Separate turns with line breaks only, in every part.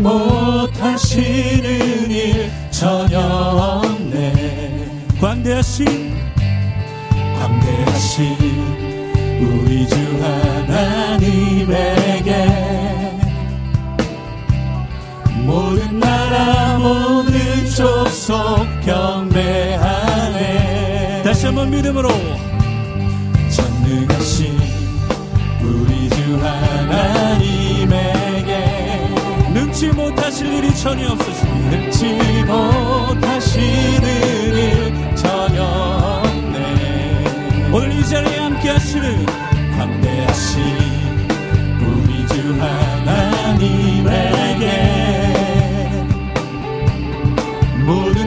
못하시는 일 전혀 없네.
광대하신
광대하신 우리 주 하나님에게 모든 나라 모든 족속 경배하네.
다시 한번 믿음으로 일이 전혀 없으시니
능치 못하시는 일 전혀 없네.
오늘 이 자리에 함께 하시는
광대하신 우리 주 하나님에게 모든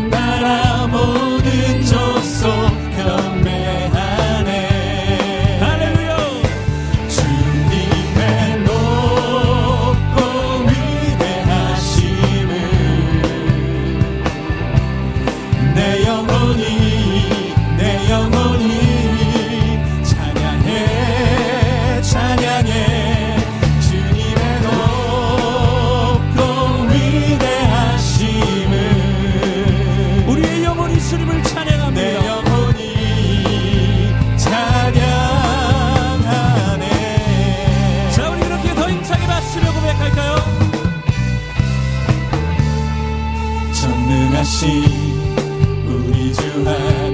우리 주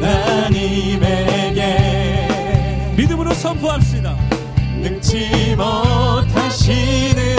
하나님에게
믿음으로 선포합시다.
능치 못하시는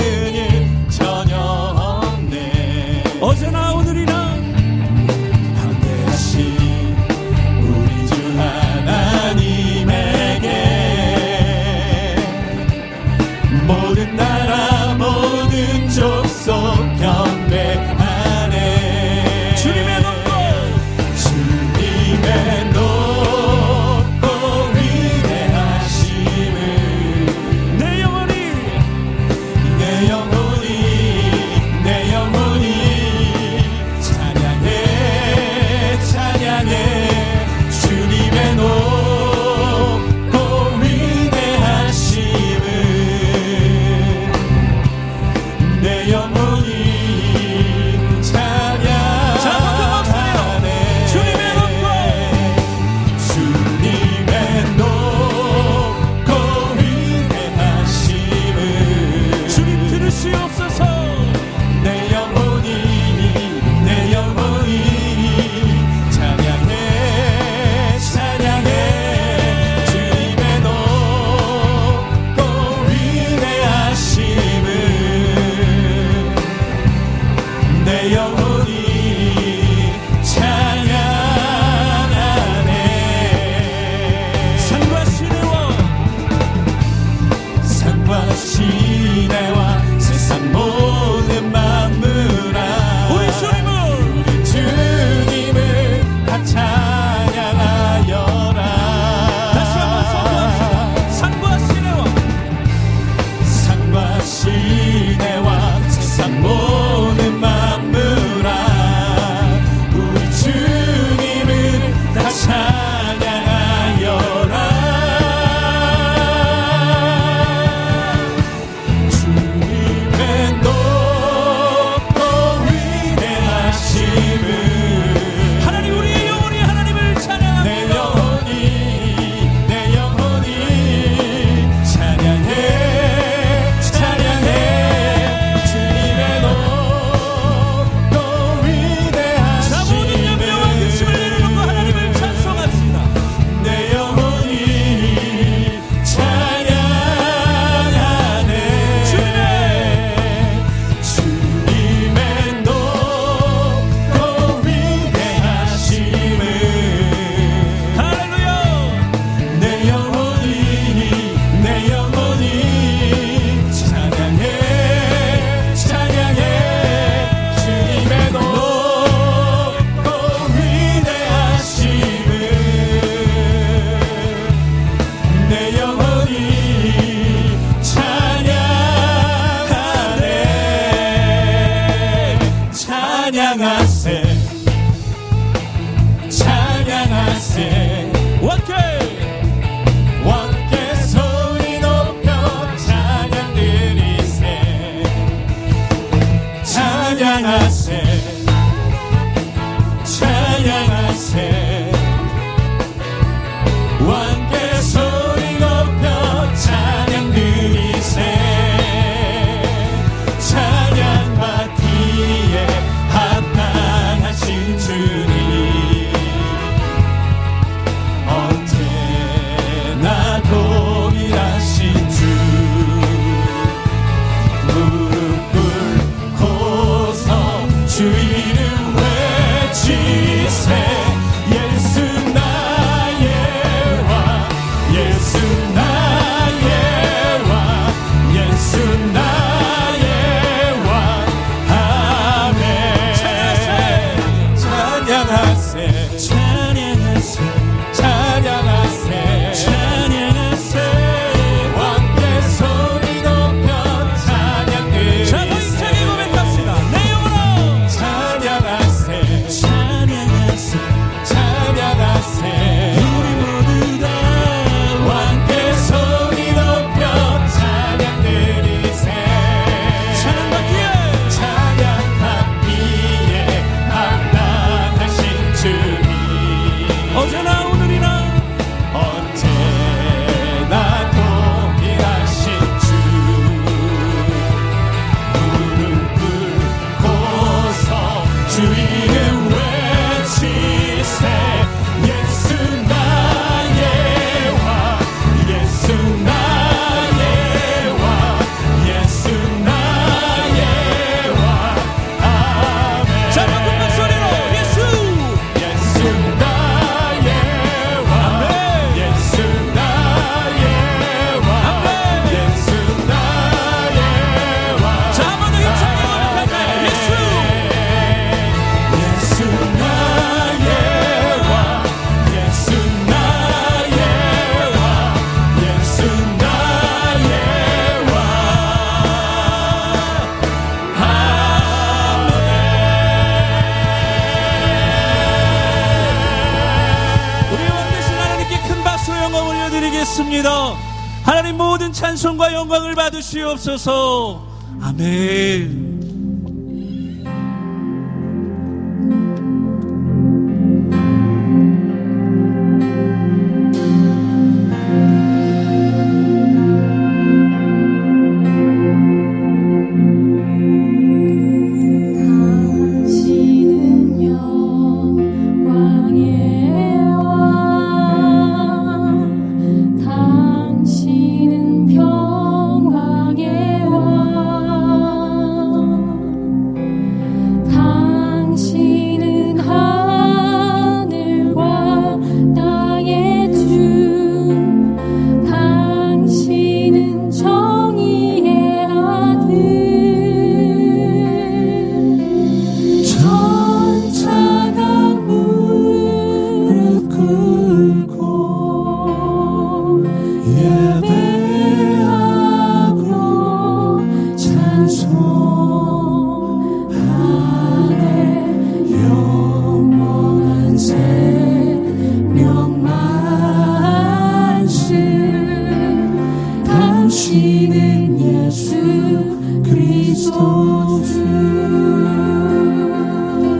영광을 받으시옵소서. 아멘.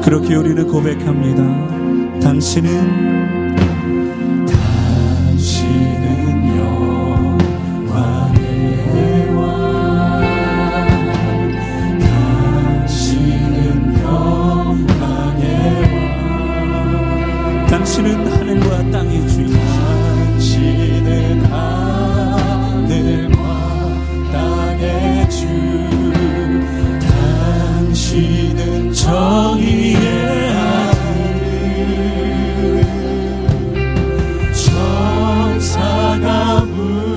그렇게 우리는 고백합니다. 당신은
love.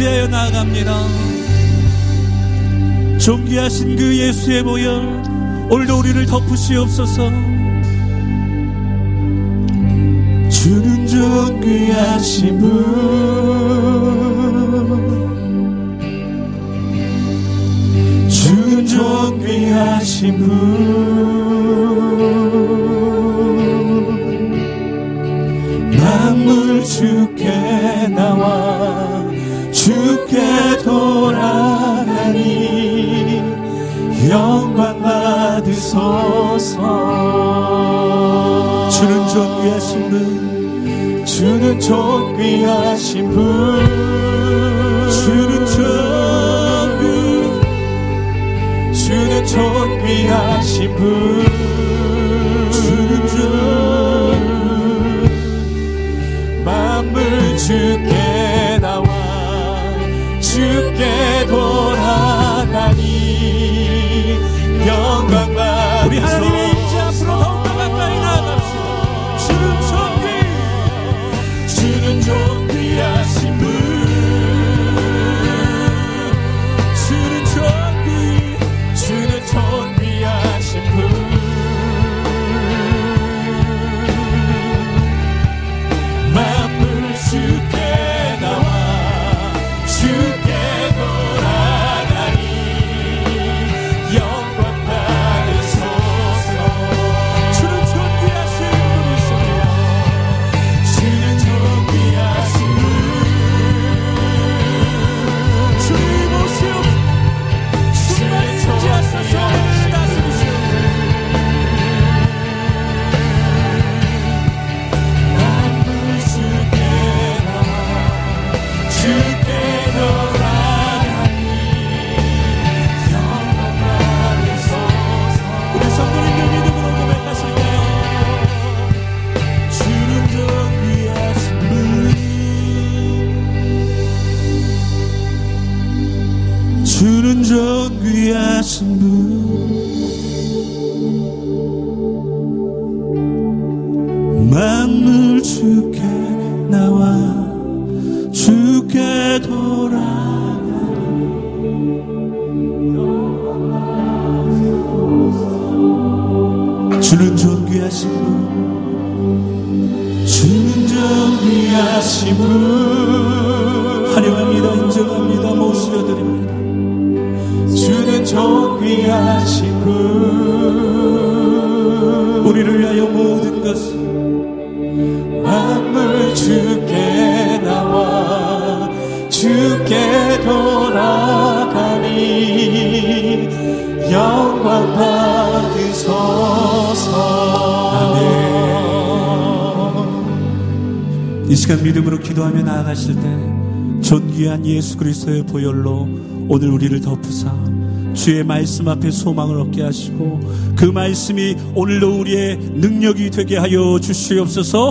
의지하여 나아갑니다. 존귀하신 그 예수의 보혈 오늘도 우리를 덮으시옵소서.
주는 존귀하신 분 주는 존귀하신 분
존귀하신 분.
주는 존귀,
주는
존귀하신 분
주는
존귀하신 분. 만물 주께 나와 주께 돌아가
주는 존귀하신 분.
주는 존귀하신 분 주는 존귀하신 분
우리를 위하여 모든 것을
만물 주께 나와 주께 돌아가니 영광 받으소서.
이 시간 믿음으로 기도하며 나아가실 때 존귀한 예수 그리스도의 보혈로 오늘 우리를 덮으사 주의 말씀 앞에 소망을 얻게 하시고 그 말씀이 오늘도 우리의 능력이 되게 하여 주시옵소서